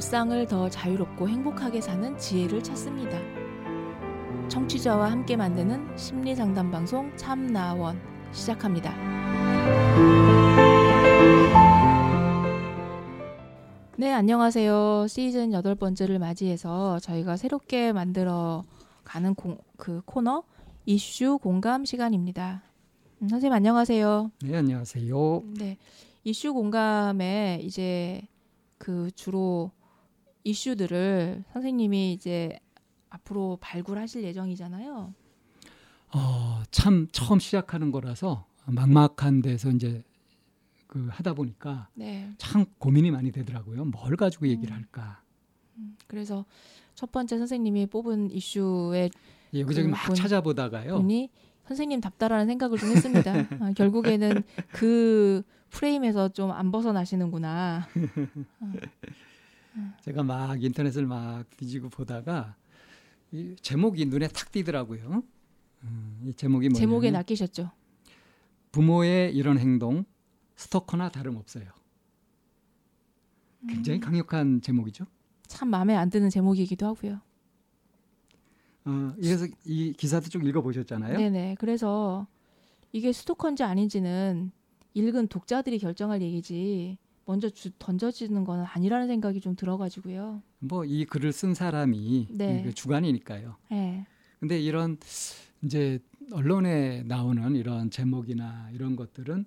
일상을 더 자유롭고 행복하게 사는 지혜를 찾습니다. 청취자와 함께 만드는 심리 상담 방송 참나원 시작합니다. 네, 안녕하세요. 시즌 여덟 번째를 맞이해서 저희가 새롭게 만들어 가는 공, 그 코너 이슈 공감 시간입니다. 음, 선생님 안녕하세요. 네, 안녕하세요. 네. 이슈 공감에 이제 그 주로 이슈들을 선생님이 이제 앞으로 발굴하실 예정이잖아요. 어, 참 처음 시작하는 거라서 막막한 데서 이제 그 하다 보니까 네. 참 고민이 많이 되더라고요. 뭘 가지고 얘기를 할까. 음, 그래서 첫 번째 선생님이 뽑은 이슈의 예, 여기저기 그 막 본- 찾아보다가요. 분이 선생님 답다라는 생각을 좀 했습니다. 아, 결국에는 그 프레임에서 좀 안 벗어나시는구나. 제가 막 인터넷을 막 뒤지고 보다가 이 제목이 눈에 탁 띄더라고요. 음, 이 제목이 뭐냐면 제목에 낚이셨죠. 부모의 이런 행동 스토커나 다름없어요. 굉장히 음. 강력한 제목이죠. 참 마음에 안 드는 제목이기도 하고요. 어, 그래서 이 기사도 좀 읽어보셨잖아요. 네네. 그래서 이게 스토커인지 아닌지는 읽은 독자들이 결정할 얘기지 먼저 주, 던져지는 건 아니라는 생각이 좀 들어가지고요. 뭐 이 글을 쓴 사람이 네. 그 주관이니까요. 네. 근데 이런 이제 언론에 나오는 이런 제목이나 이런 것들은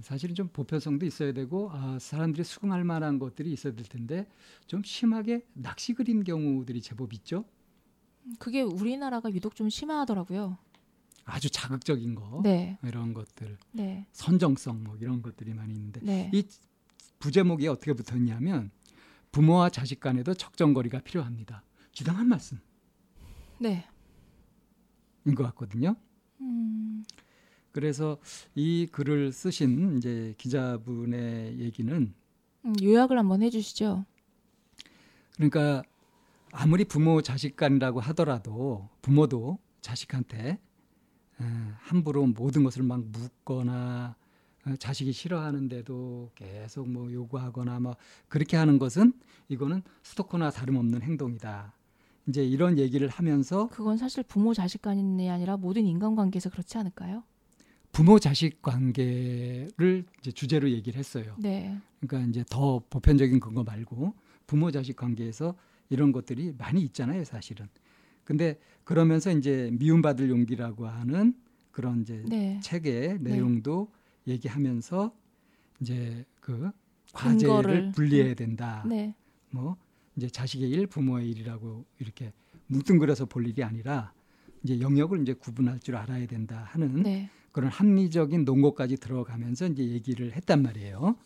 사실은 좀 보편성도 있어야 되고 아, 사람들이 수긍할 만한 것들이 있어야 될 텐데 좀 심하게 낚시 그린 경우들이 제법 있죠. 그게 우리나라가 유독 좀 심하더라고요. 아주 자극적인 거 네. 이런 것들 네. 선정성 뭐 이런 것들이 많이 있는데 네. 이 부제목이 어떻게 붙었냐면 부모와 자식 간에도 적정거리가 필요합니다. 주당 한 말씀인 네. 것 같거든요. 음, 그래서 이 글을 쓰신 이제 기자분의 얘기는 음, 요약을 한번 해주시죠. 그러니까 아무리 부모 자식 간이라고 하더라도 부모도 자식한테 에, 함부로 모든 것을 막 묻거나 어, 자식이 싫어하는데도 계속 뭐 요구하거나 뭐 그렇게 하는 것은 이거는 스토커나 다름없는 행동이다. 이제 이런 얘기를 하면서 그건 사실 부모 자식 간이 아니라 모든 인간관계에서 그렇지 않을까요? 부모 자식 관계를 이제 주제로 얘기를 했어요. 네. 그러니까 이제 더 보편적인 그거 말고 부모 자식 관계에서 이런 것들이 많이 있잖아요, 사실은. 근데 그러면서 이제 미움받을 용기라고 하는 그런 이제 네. 책의 네. 내용도 얘기하면서 이제 그 근거를. 과제를 분리해야 된다. 네. 뭐 이제 자식의 일, 부모의 일이라고 이렇게 뭉뚱그려서 볼 일이 아니라 이제 영역을 이제 구분할 줄 알아야 된다 하는 네. 그런 합리적인 논거까지 들어가면서 이제 얘기를 했단 말이에요.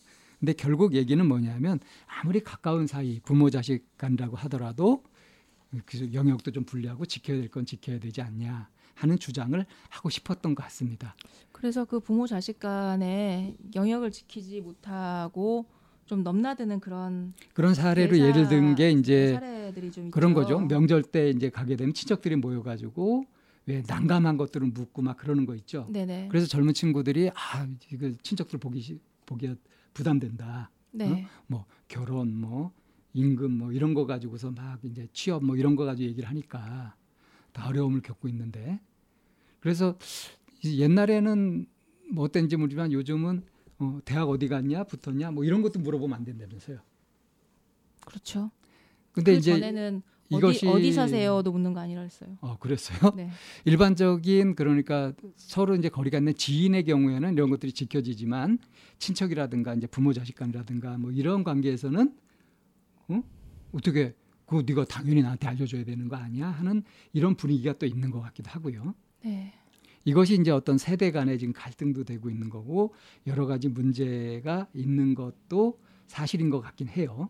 근데 결국 얘기는 뭐냐면 아무리 가까운 사이 부모 자식 간이라고 하더라도 그 영역도 좀 분리하고 지켜야 될 건 지켜야 되지 않냐 하는 주장을 하고 싶었던 것 같습니다. 그래서 그 부모 자식 간의 영역을 지키지 못하고 좀 넘나드는 그런 그런 사례로 예를 든 게 이제 그런. 거죠. 명절 때 이제 가게 되면 친척들이 모여 가지고 왜 난감한 것들은 묻고 막 그러는 거 있죠. 네네. 그래서 젊은 친구들이 아 이거 친척들 보기 시- 보기 부담된다. 네. 뭐 결혼 뭐 임금 뭐 이런 거 가지고서 막 이제 취업 뭐 이런 거 가지고 얘기를 하니까 다 어려움을 겪고 있는데 그래서 이 옛날에는 뭐 어땠는지 모르지만 요즘은 어, 대학 어디 갔냐 붙었냐 뭐 이런 것도 물어보면 안 된다면서요. 그렇죠. 근데 그 이제 전에는 이것이 어디 어디 사세요도 묻는 거 아니라 했어요. 어 그랬어요. 네. 일반적인 그러니까 서로 이제 거리가 있는 지인의 경우에는 이런 것들이 지켜지지만 친척이라든가 이제 부모 자식 간이라든가 뭐 이런 관계에서는 어? 어떻게 그거 네가 당연히 나한테 알려줘야 되는 거 아니야 하는 이런 분위기가 또 있는 것 같기도 하고요. 네. 이것이 이제 어떤 세대 간의 지금 갈등도 되고 있는 거고 여러 가지 문제가 있는 것도 사실인 것 같긴 해요.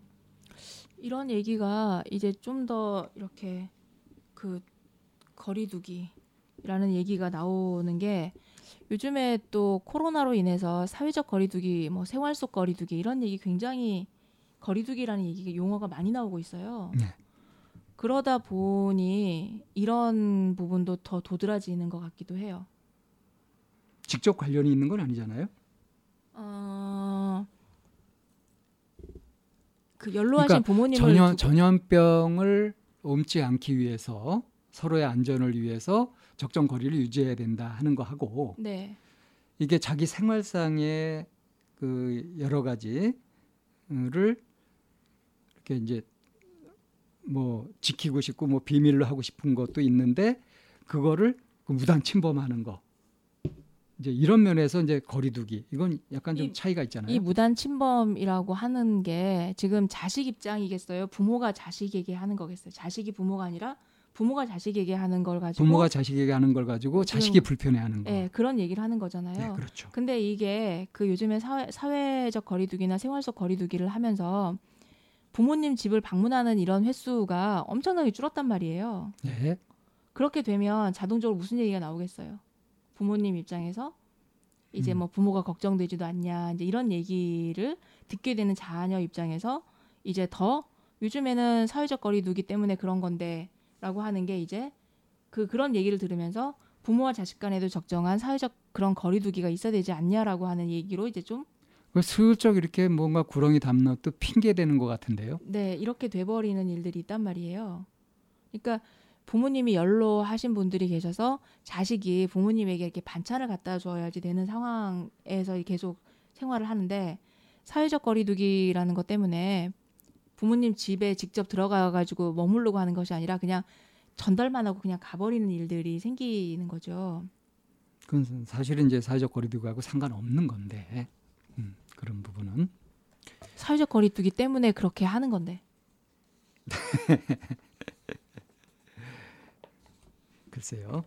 이런 얘기가 이제 좀 더 이렇게 그 거리두기라는 얘기가 나오는 게 요즘에 또 코로나로 인해서 사회적 거리두기, 뭐 생활 속 거리두기 이런 얘기 굉장히 거리두기라는 얘기가 용어가 많이 나오고 있어요. 네. 그러다 보니 이런 부분도 더 도드라지는 것 같기도 해요. 직접 관련이 있는 건 아니잖아요. 어, 그 연로하신 그러니까 부모님을 전염 두고- 전염병을 옮지 않기 위해서 서로의 안전을 위해서 적정 거리를 유지해야 된다 하는 거 하고 네. 이게 자기 생활상의 그 여러 가지를 이렇게 이제 뭐 지키고 싶고 뭐 비밀로 하고 싶은 것도 있는데 그거를 그 무단 침범하는 거 이제 이런 면에서 이제 거리두기 이건 약간 좀 이- 차이가 있잖아요. 이 무단 침범이라고 하는 게 지금 자식 입장이겠어요? 부모가 자식에게 하는 거겠어요? 자식이 부모가 아니라 부모가 자식에게 하는 걸 가지고 부모가 자식에게 하는 걸 가지고 지금- 자식이 불편해하는 거. 예, 그런 얘기를 하는 거잖아요. 네, 그렇죠. 근데 이게 그 요즘에 사회, 사회적 거리두기나 생활 속 거리두기를 하면서 부모님 집을 방문하는 이런 횟수가 엄청나게 줄었단 말이에요. 네, 그렇게 되면 자동적으로 무슨 얘기가 나오겠어요? 부모님 입장에서 이제 음. 뭐 부모가 걱정되지도 않냐 이제 이런 얘기를 듣게 되는 자녀 입장에서 이제 더 요즘에는 사회적 거리두기 때문에 그런 건데라고 하는 게 이제 그 그런 얘기를 들으면서 부모와 자식 간에도 적정한 사회적 그런 거리두기가 있어야 되지 않냐라고 하는 얘기로 이제 좀 그 슬쩍 이렇게 뭔가 구렁이 담는 또 핑계 대는 것 같은데요. 네, 이렇게 돼버리는 일들이 있단 말이에요. 그러니까 부모님이 연로하신 분들이 계셔서 자식이 부모님에게 이렇게 반찬을 갖다 줘야지 되는 상황에서 계속 생활을 하는데 사회적 거리두기라는 것 때문에 부모님 집에 직접 들어가 가지고 머무르고 하는 것이 아니라 그냥 전달만 하고 그냥 가버리는 일들이 생기는 거죠. 그건 사실은 이제 사회적 거리두기하고 상관없는 건데 음, 그런 부분은 사회적 거리두기 때문에 그렇게 하는 건데. 글쎄요.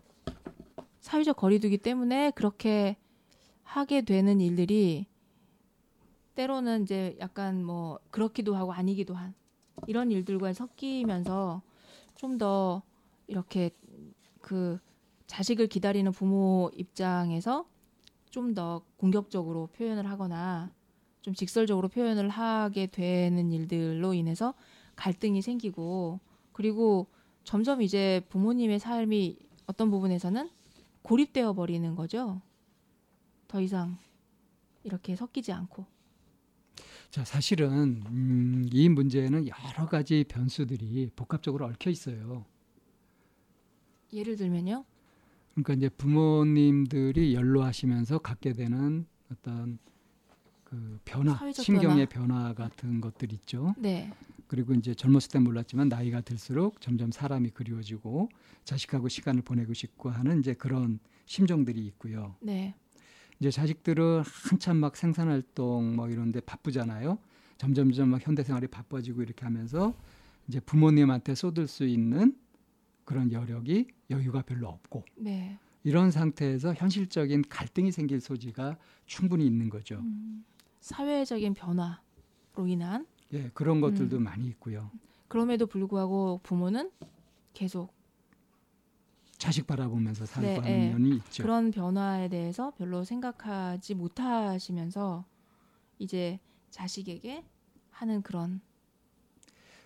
사회적 거리두기 때문에 그렇게 하게 되는 일들이 때로는 이제 약간 뭐 그렇기도 하고 아니기도 한 이런 일들과 섞이면서 좀 더 이렇게 그 자식을 기다리는 부모 입장에서 좀 더 공격적으로 표현을 하거나 좀 직설적으로 표현을 하게 되는 일들로 인해서 갈등이 생기고 그리고 점점 이제 부모님의 삶이 어떤 부분에서는 고립되어 버리는 거죠. 더 이상 이렇게 섞이지 않고. 자, 사실은 음, 이 문제에는 여러 가지 변수들이 복합적으로 얽혀 있어요. 예를 들면요. 그러니까 이제 부모님들이 연로하시면서 갖게 되는 어떤 그 변화, 사회적 심경의 변화. 같은 것들 있죠. 네. 그리고 이제 젊었을 땐 몰랐지만 나이가 들수록 점점 사람이 그리워지고 자식하고 시간을 보내고 싶고 하는 이제 그런 심정들이 있고요. 네. 이제 자식들은 한참 막 생산 활동 뭐 이런데 바쁘잖아요. 점점점 막 현대 생활이 바빠지고 이렇게 하면서 이제 부모님한테 쏟을 수 있는 그런 여력이 여유가 별로 없고 네. 이런 상태에서 현실적인 갈등이 생길 소지가 충분히 있는 거죠. 음, 사회적인 변화로 인한 예, 그런 것들도 음. 많이 있고요. 그럼에도 불구하고 부모는 계속 자식 바라보면서 살고 네, 하는 예. 면이 있죠. 그런 변화에 대해서 별로 생각하지 못하시면서 이제 자식에게 하는 그런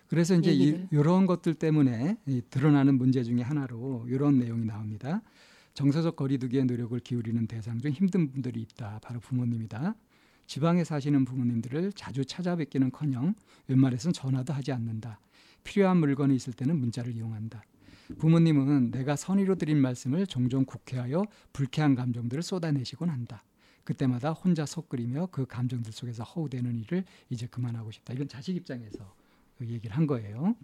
그래서 이제 얘기들. 이런 것들 때문에 이 드러나는 문제 중에 하나로 이런 내용이 나옵니다. 정서적 거리두기에 노력을 기울이는 대상 중 힘든 분들이 있다. 바로 부모님이다. 지방에 사시는 부모님들을 자주 찾아뵙기는커녕 웬만해선 전화도 하지 않는다. 필요한 물건이 있을 때는 문자를 이용한다. 부모님은 내가 선의로 드린 말씀을 종종 국회하여 불쾌한 감정들을 쏟아내시곤 한다. 그때마다 혼자 속 끓이며 그 감정들 속에서 허우대는 일을 이제 그만하고 싶다. 이건 자식 입장에서 그 얘기를 한 거예요.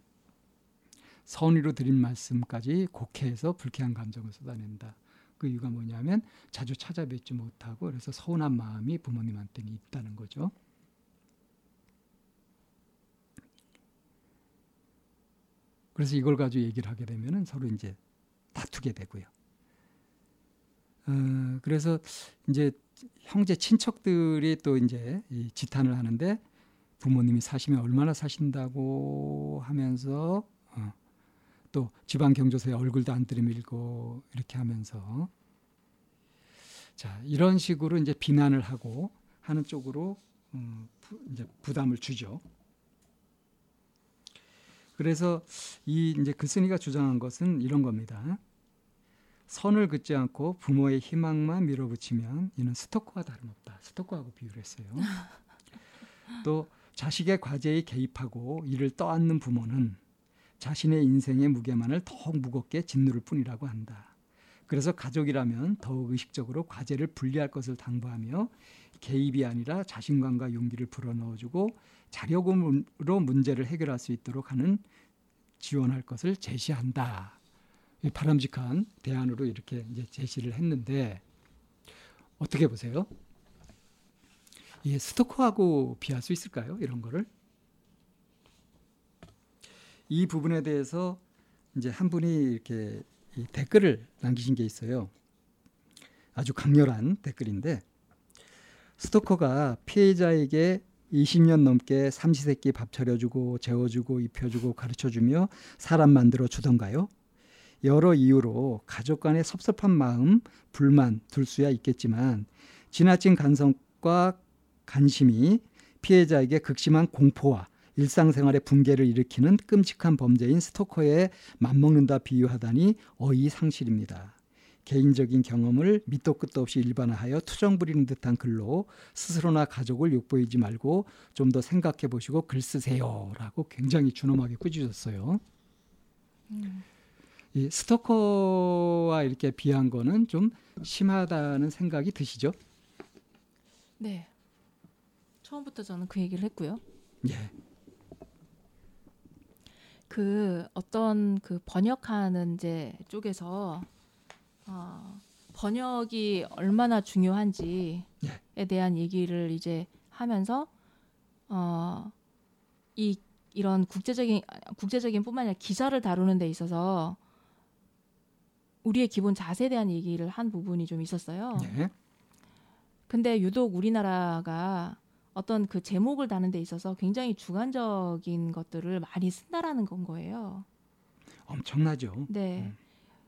선의로 드린 말씀까지 곡해해서 불쾌한 감정을 쏟아낸다. 그 이유가 뭐냐면 자주 찾아뵙지 못하고 그래서 서운한 마음이 부모님한테는 있다는 거죠. 그래서 이걸 가지고 얘기를 하게 되면은 서로 이제 다투게 되고요. 어, 그래서 이제 형제 친척들이 또 이제 이 지탄을 하는데 부모님이 사시면 얼마나 사신다고 하면서 어, 또 지방 경조사에 얼굴도 안 들이밀고 이렇게 하면서 자 이런 식으로 이제 비난을 하고 하는 쪽으로 음, 부, 이제 부담을 주죠. 그래서 이 이제 글쓴이가 주장한 것은 이런 겁니다. 선을 긋지 않고 부모의 희망만 밀어붙이면 이는 스토커와 다름없다. 스토커하고 비유를 했어요. 또 자식의 과제에 개입하고 이를 떠안는 부모는 자신의 인생의 무게만을 더욱 무겁게 짓누를 뿐이라고 한다. 그래서 가족이라면 더욱 의식적으로 과제를 분리할 것을 당부하며 개입이 아니라 자신감과 용기를 불어넣어주고 자력으로 문제를 해결할 수 있도록 하는 지원할 것을 제시한다. 바람직한 대안으로 이렇게 이제 제시를 했는데 어떻게 보세요? 이 스토커하고 비할 수 있을까요? 이런 거를 이 부분에 대해서 이제 한 분이 이렇게 댓글을 남기신 게 있어요. 아주 강렬한 댓글인데 스토커가 피해자에게 20년 넘게 삼시세끼 밥 차려주고 재워주고 입혀주고 가르쳐주며 사람 만들어 주던가요? 여러 이유로 가족 간의 섭섭한 마음, 불만 둘 수야 있겠지만 지나친 간성과 관심이 피해자에게 극심한 공포와 일상생활의 붕괴를 일으키는 끔찍한 범죄인 스토커에 맞먹는다 비유하다니 어이상실입니다. 개인적인 경험을 밑도 끝도 없이 일반화하여 투정 부리는 듯한 글로 스스로나 가족을 욕보이지 말고 좀 더 생각해 보시고 글 쓰세요라고 굉장히 준엄하게 꾸짖었어요. 음. 이 스토커와 이렇게 비한 거는 좀 심하다는 생각이 드시죠? 네. 처음부터 저는 그 얘기를 했고요. 예. 그 어떤 그 번역하는 이제 쪽에서 어, 번역이 얼마나 중요한지에 예. 대한 얘기를 이제 하면서 어, 이 이런 국제적인 국제적인 뿐만 아니라 기사를 다루는 데 있어서 우리의 기본 자세에 대한 얘기를 한 부분이 좀 있었어요. 예. 근데 유독 우리나라가 어떤 그 제목을 다는 데 있어서 굉장히 주관적인 것들을 많이 쓴다라는 건 거예요. 엄청나죠. 네. 음.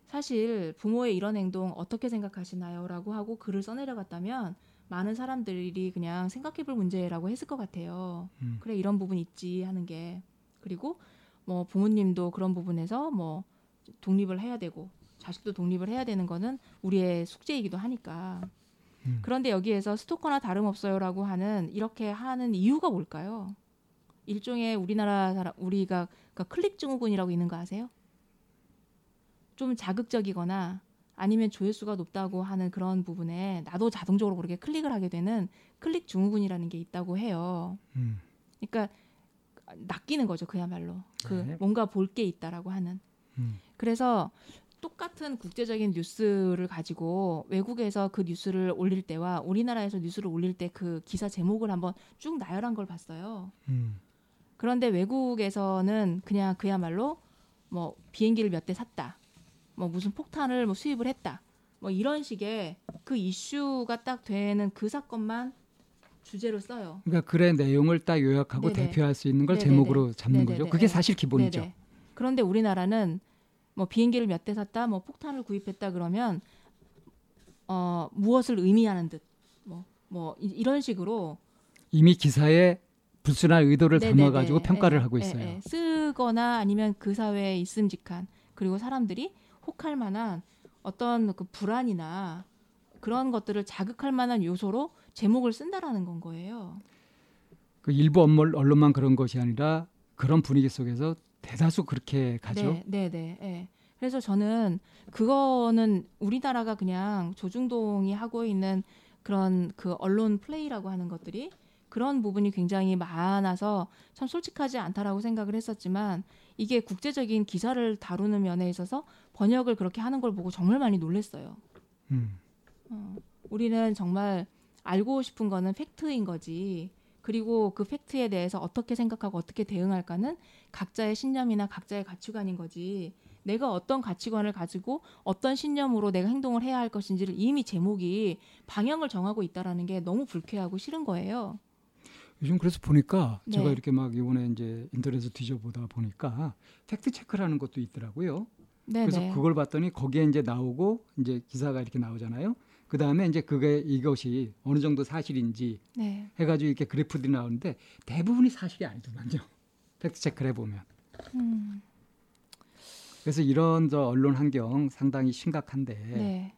사실 부모의 이런 행동 어떻게 생각하시나요? 라고 하고 글을 써내려갔다면 많은 사람들이 그냥 생각해 볼 문제라고 했을 것 같아요. 음. 그래, 이런 부분 있지 하는 게. 그리고 뭐 부모님도 그런 부분에서 뭐 독립을 해야 되고 자식도 독립을 해야 되는 거는 우리의 숙제이기도 하니까. 음. 그런데 여기에서 스토커나 다름없어요라고 하는 이렇게 하는 이유가 뭘까요? 일종의 우리나라 사람 우리가 그러니까 클릭 증후군이라고 있는 거 아세요? 좀 자극적이거나 아니면 조회수가 높다고 하는 그런 부분에 나도 자동적으로 그렇게 클릭을 하게 되는 클릭 증후군이라는 게 있다고 해요. 음. 그러니까 낚이는 거죠, 그야말로. 그 네. 뭔가 볼 게 있다라고 하는. 음. 그래서 똑같은 국제적인 뉴스를 가지고 외국에서 그 뉴스를 올릴 때와 우리나라에서 뉴스를 올릴 때 그 기사 제목을 한번 쭉 나열한 걸 봤어요. 음. 그런데 외국에서는 그냥 그야말로 뭐 비행기를 몇 대 샀다. 뭐 무슨 폭탄을 뭐 수입을 했다. 뭐 이런 식의 그 이슈가 딱 되는 그 사건만 주제로 써요. 그러니까 글의 내용을 딱 요약하고 네네. 대표할 수 있는 걸 네네네. 제목으로 잡는 네네네. 거죠. 그게 사실 기본이죠. 네네. 그런데 우리나라는 뭐 비행기를 몇 대 샀다, 뭐 폭탄을 구입했다 그러면 어 무엇을 의미하는 듯, 뭐뭐 뭐 이 런 식으로 이미 기사에 불순한 의도를 담아가지고 평가를 에, 하고 있어요. 에, 에, 쓰거나 아니면 그 사회에 있음직한 그리고 사람들이 혹할 만한 어떤 그 불안이나 그런 것들을 자극할 만한 요소로 제목을 쓴다라는 건 거예요. 그 일부 언론만 그런 것이 아니라 그런 분위기 속에서 대다수 그렇게 가죠. 네, 네, 네. 네. 그래서 저는 그거는 우리나라가 그냥 조중동이 하고 있는 그런 그 언론 플레이라고 하는 것들이 그런 부분이 굉장히 많아서 참 솔직하지 않다라고 생각을 했었지만 이게 국제적인 기사를 다루는 면에 있어서 번역을 그렇게 하는 걸 보고 정말 많이 놀랐어요. 음. 어, 우리는 정말 알고 싶은 거는 팩트인 거지. 그리고 그 팩트에 대해서 어떻게 생각하고 어떻게 대응할까는 각자의 신념이나 각자의 가치관인 거지. 내가 어떤 가치관을 가지고 어떤 신념으로 내가 행동을 해야 할 것인지를 이미 제목이 방향을 정하고 있다라는 게 너무 불쾌하고 싫은 거예요. 요즘 그래서 보니까 네. 제가 이렇게 막 이번에 이제 인터넷에 뒤져보다 보니까 팩트 체크라는 것도 있더라고요. 네네. 그래서 네. 그걸 봤더니 거기에 이제 나오고 이제 기사가 이렇게 나오잖아요. 그 다음에 이제 그게 이것이 어느 정도 사실인지 네. 해가지고 이렇게 그래프들이 나오는데 대부분이 사실이 아니더만요. 팩트 체크를 해보면. 음. 그래서 이런 저 언론 환경 상당히 심각한데 네.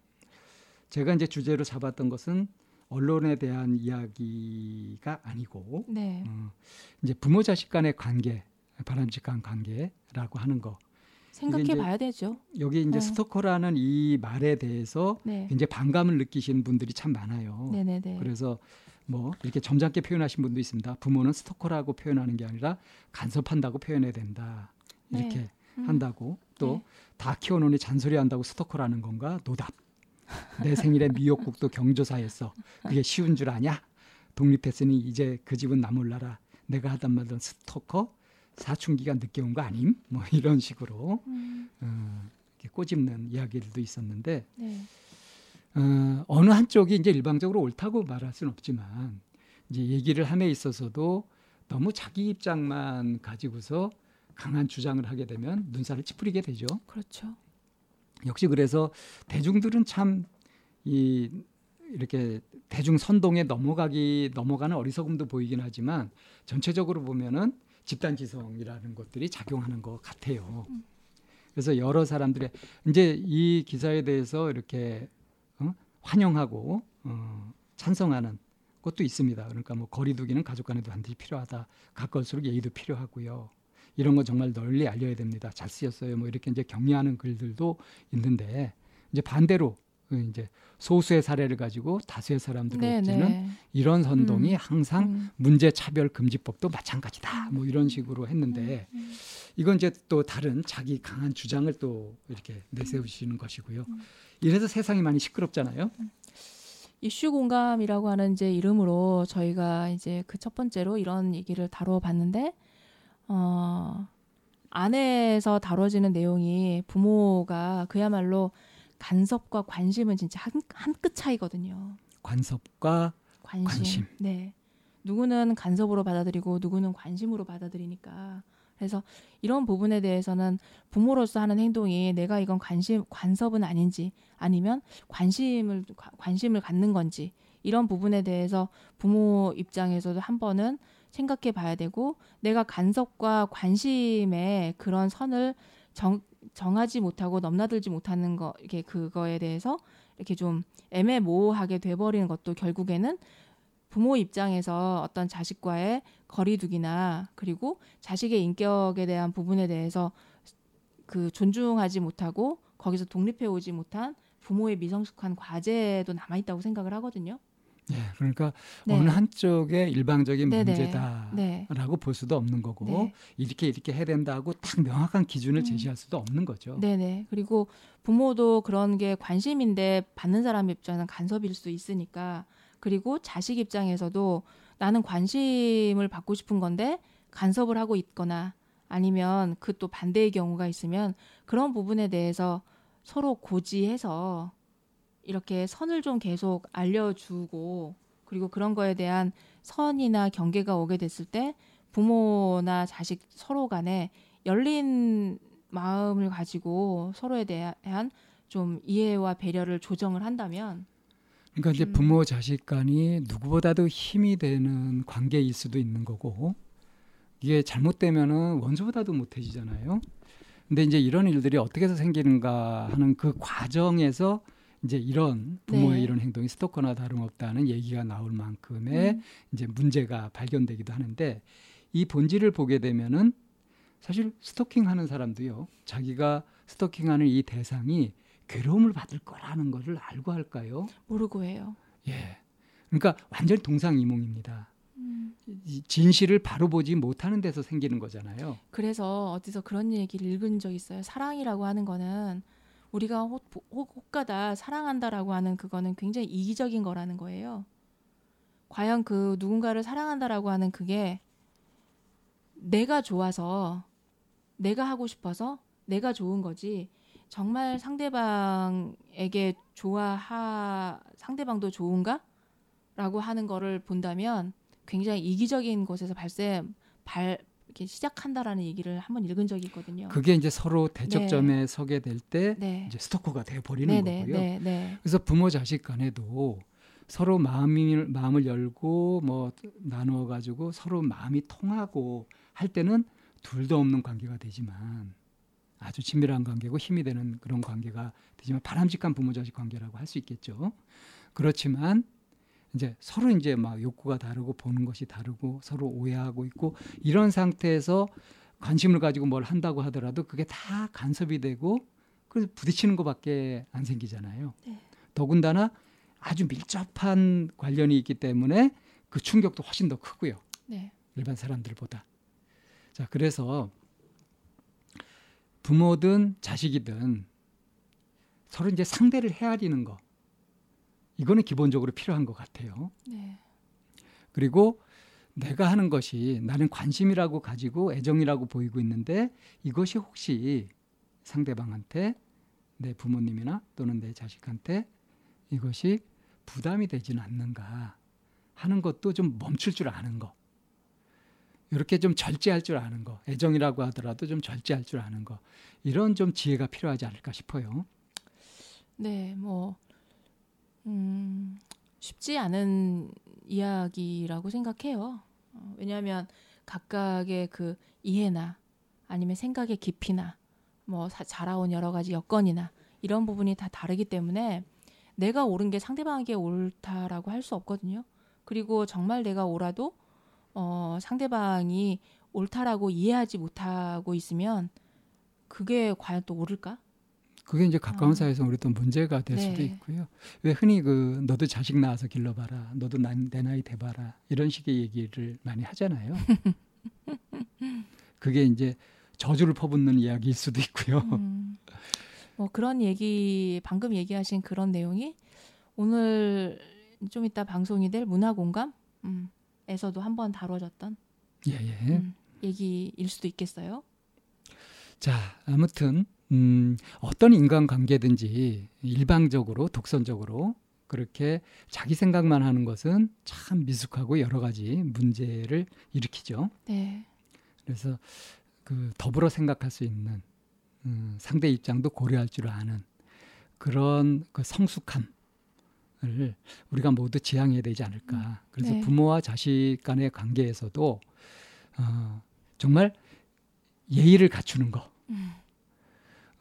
제가 이제 주제로 잡았던 것은 언론에 대한 이야기가 아니고 네. 어, 이제 부모 자식 간의 관계, 바람직한 관계라고 하는 거. 생각해 봐야 되죠. 여기 이제 어. 스토커라는 이 말에 대해서 네. 굉장히 반감을 느끼시는 분들이 참 많아요. 네, 네, 네. 그래서 뭐 이렇게 점잖게 표현하신 분도 있습니다. 부모는 스토커라고 표현하는 게 아니라 간섭한다고 표현해야 된다. 이렇게 네. 음. 한다고 또 네. 다 키워놓으니 잔소리한다고 스토커라는 건가? 노답. 내 생일에 미역국도 경조사했어. 그게 쉬운 줄 아냐? 독립했으니 이제 그 집은 나 몰라라. 내가 하던 말던 스토커 사춘기가 늦게 온 거 아님? 뭐 이런 식으로 음. 어, 이렇게 꼬집는 이야기들도 있었는데 네. 어, 어느 한쪽이 이제 일방적으로 옳다고 말할 수는 없지만 이제 얘기를 함에 있어서도 너무 자기 입장만 가지고서 강한 주장을 하게 되면 눈살을 찌푸리게 되죠. 그렇죠. 역시 그래서 대중들은 참 이 이렇게 대중 선동에 넘어가기 넘어가는 어리석음도 보이긴 하지만 전체적으로 보면은 집단 지성이라는 것들이 작용하는 것 같아요. 그래서 여러 사람들의 이제 이 기사에 대해서 이렇게 어? 환영하고 어, 찬성하는 것도 있습니다. 그러니까 뭐 거리두기는 가족 간에도 반드시 필요하다. 가까울수록 예의도 필요하고요. 이런 거 정말 널리 알려야 됩니다. 잘 쓰였어요. 뭐 이렇게 이제 격려하는 글들도 있는데 이제 반대로 그 이제 소수의 사례를 가지고 다수의 사람들을 네, 엎지는 네. 이런 선동이 음. 항상 음. 문제 차별 금지법도 마찬가지다. 뭐 이런 식으로 했는데 음. 이건 이제 또 다른 자기 강한 주장을 또 이렇게 내세우시는 것이고요. 음. 이래서 세상이 많이 시끄럽잖아요. 이슈 공감이라고 하는 이제 이름으로 저희가 이제 그 첫 번째로 이런 얘기를 다뤄봤는데 어 안에서 다뤄지는 내용이 부모가 그야말로 간섭과 관심은 진짜 한한끗 차이거든요. 관섭과 관심. 관심. 네. 누구는 간섭으로 받아들이고 누구는 관심으로 받아들이니까. 그래서 이런 부분에 대해서는 부모로서 하는 행동이 내가 이건 관심 관섭은 아닌지 아니면 관심을 과- 관심을 갖는 건지 이런 부분에 대해서 부모 입장에서도 한 번은 생각해 봐야 되고 내가 간섭과 관심의 그런 선을 정, 정하지 못하고 넘나들지 못하는 거 이렇게 그거에 대해서 이렇게 좀 애매모호하게 돼버리는 것도 결국에는 부모 입장에서 어떤 자식과의 거리두기나 그리고 자식의 인격에 대한 부분에 대해서 그 존중하지 못하고 거기서 독립해 오지 못한 부모의 미성숙한 과제도 남아 있다고 생각을 하거든요. 예, 그러니까 네. 어느 한쪽의 일방적인 네네. 문제다라고 네. 볼 수도 없는 거고 네. 이렇게 이렇게 해야 된다고 딱 명확한 기준을 음. 제시할 수도 없는 거죠. 네네. 그리고 부모도 그런 게 관심인데 받는 사람 입장은 간섭일 수 있으니까 그리고 자식 입장에서도 나는 관심을 받고 싶은 건데 간섭을 하고 있거나 아니면 그 또 반대의 경우가 있으면 그런 부분에 대해서 서로 고지해서 이렇게 선을 좀 계속 알려주고 그리고 그런 거에 대한 선이나 경계가 오게 됐을 때 부모나 자식 서로 간에 열린 마음을 가지고 서로에 대한 좀 이해와 배려를 조정을 한다면 그러니까 이제 음. 부모 자식 간이 누구보다도 힘이 되는 관계일 수도 있는 거고 이게 잘못되면은 원수보다도 못해지잖아요. 근데 이제 이런 일들이 어떻게 해서 생기는가 하는 그 과정에서 이제 이런 부모의 네. 이런 행동이 스토커나 다름없다는 얘기가 나올 만큼의 음, 이제 문제가 발견되기도 하는데 이 본질을 보게 되면은 사실 스토킹하는 사람도요 자기가 스토킹하는 이 대상이 괴로움을 받을 거라는 것을 알고 할까요? 모르고 해요. 예. 그러니까 완전 동상이몽입니다. 음. 이 진실을 바로 보지 못하는 데서 생기는 거잖아요. 그래서 어디서 그런 얘기를 읽은 적 있어요. 사랑이라고 하는 거는 우리가 혹, 혹, 혹가다 사랑한다라고 하는 그거는 굉장히 이기적인 거라는 거예요. 과연 그 누군가를 사랑한다라고 하는 그게 내가 좋아서 내가 하고 싶어서 내가 좋은 거지 정말 상대방에게 좋아하 상대방도 좋은가? 라고 하는 거를 본다면 굉장히 이기적인 곳에서 발생 발 이렇게 시작한다라는 얘기를 한번 읽은 적이 있거든요. 그게 이제 서로 대척점에 서게 될때 네. 이제 스토커가 돼 버리는 네, 네, 거고요. 네, 네. 그래서 부모 자식 간에도 서로 마음이 마음을 열고 뭐 나누어 가지고 서로 마음이 통하고 할 때는 둘도 없는 관계가 되지만 아주 친밀한 관계고 힘이 되는 그런 관계가 되지만 바람직한 부모 자식 관계라고 할 수 있겠죠. 그렇지만 이제 서로 이제 막 욕구가 다르고 보는 것이 다르고 서로 오해하고 있고 이런 상태에서 관심을 가지고 뭘 한다고 하더라도 그게 다 간섭이 되고 그래서 부딪히는 것밖에 안 생기잖아요. 네. 더군다나 아주 밀접한 관련이 있기 때문에 그 충격도 훨씬 더 크고요. 네. 일반 사람들보다. 자, 그래서 부모든 자식이든 서로 이제 상대를 헤아리는 거. 이거는 기본적으로 필요한 것 같아요. 네. 그리고 내가 하는 것이 나는 관심이라고 가지고 애정이라고 보이고 있는데 이것이 혹시 상대방한테 내 부모님이나 또는 내 자식한테 이것이 부담이 되지는 않는가 하는 것도 좀 멈출 줄 아는 거. 이렇게 좀 절제할 줄 아는 거. 애정이라고 하더라도 좀 절제할 줄 아는 거. 이런 좀 지혜가 필요하지 않을까 싶어요. 네, 뭐 음, 쉽지 않은 이야기라고 생각해요. 어, 왜냐하면 각각의 그 이해나 아니면 생각의 깊이나 뭐 사, 자라온 여러 가지 여건이나 이런 부분이 다 다르기 때문에 내가 옳은 게 상대방에게 옳다라고 할 수 없거든요. 그리고 정말 내가 옳아도 어, 상대방이 옳다라고 이해하지 못하고 있으면 그게 과연 또 옳을까? 그게 이제 가까운 아. 사이에서 우리 또 문제가 될 수도 네. 있고요. 왜 흔히 그 너도 자식 낳아서 길러봐라, 너도 난, 내 나이 돼봐라 이런 식의 얘기를 많이 하잖아요. 그게 이제 저주를 퍼붓는 이야기일 수도 있고요. 음, 뭐 그런 얘기 방금 얘기하신 그런 내용이 오늘 좀 이따 방송이 될 문화 공감 음, 에서도 한번 다뤄졌던 예, 예. 음, 얘기일 수도 있겠어요. 자, 아무튼 음, 어떤 인간관계든지 일방적으로 독선적으로 그렇게 자기 생각만 하는 것은 참 미숙하고 여러 가지 문제를 일으키죠. 네, 그래서 그 더불어 생각할 수 있는 음, 상대 입장도 고려할 줄 아는 그런 그 성숙함을 우리가 모두 지향해야 되지 않을까. 그래서 네. 부모와 자식 간의 관계에서도 어, 정말 예의를 갖추는 거. 음,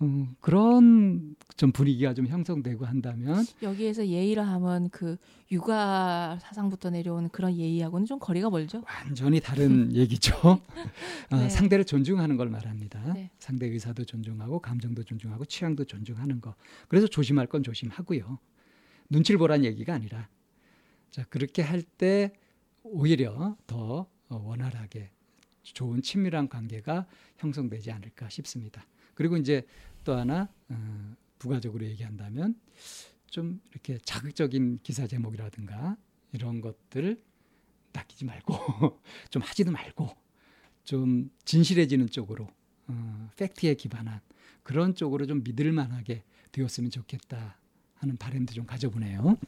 음, 그런 좀 분위기가 좀 형성되고 한다면 여기에서 예의라 하면 그 육아 사상부터 내려오는 그런 예의하고는 좀 거리가 멀죠. 완전히 다른 얘기죠. 어, 네. 상대를 존중하는 걸 말합니다. 네. 상대 의사도 존중하고 감정도 존중하고 취향도 존중하는 거. 그래서 조심할 건 조심하고요. 눈치를 보란 얘기가 아니라 자 그렇게 할 때 오히려 더 어, 원활하게 좋은 친밀한 관계가 형성되지 않을까 싶습니다. 그리고 이제 또 하나 어, 부가적으로 얘기한다면 좀 이렇게 자극적인 기사 제목이라든가 이런 것들을 낚이지 말고 좀 하지도 말고 좀 진실해지는 쪽으로 어, 팩트에 기반한 그런 쪽으로 좀 믿을 만하게 되었으면 좋겠다 하는 바람도 좀 가져보네요.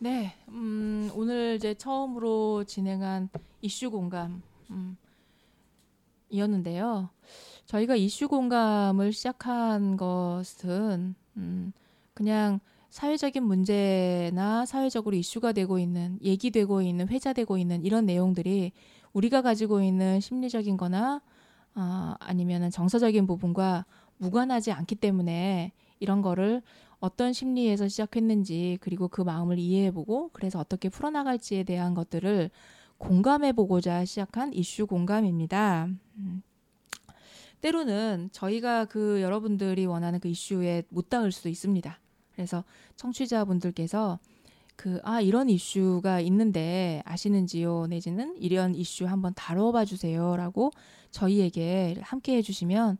네, 음, 오늘 이제 처음으로 진행한 이슈 공감 음, 이었는데요. 저희가 이슈 공감을 시작한 것은 음, 그냥 사회적인 문제나 사회적으로 이슈가 되고 있는 얘기되고 있는 회자되고 있는 이런 내용들이 우리가 가지고 있는 심리적인 거나 아, 아니면은 정서적인 부분과 무관하지 않기 때문에 이런 거를 어떤 심리에서 시작했는지 그리고 그 마음을 이해해보고 그래서 어떻게 풀어나갈지에 대한 것들을 공감해보고자 시작한 이슈 공감입니다. 음. 때로는 저희가 그 여러분들이 원하는 그 이슈에 못 닿을 수도 있습니다. 그래서 청취자분들께서 그, 아, 이런 이슈가 있는데 아시는지요? 내지는 이런 이슈 한번 다뤄봐 주세요. 라고 저희에게 함께 해주시면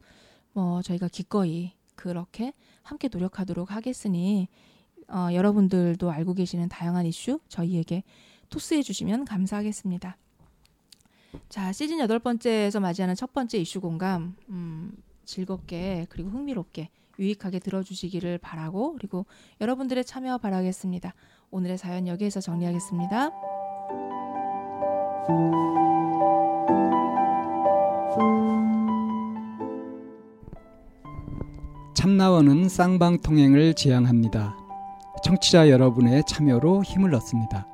뭐 저희가 기꺼이 그렇게 함께 노력하도록 하겠으니 어, 여러분들도 알고 계시는 다양한 이슈 저희에게 토스해 주시면 감사하겠습니다. 자, 시즌 여덟 번째에서 맞이하는 첫 번째 이슈 공감 음, 즐겁게 그리고 흥미롭게 유익하게 들어주시기를 바라고 그리고 여러분들의 참여 바라겠습니다. 오늘의 사연 여기에서 정리하겠습니다. 참나원은 쌍방통행을 지향합니다. 청취자 여러분의 참여로 힘을 얻습니다.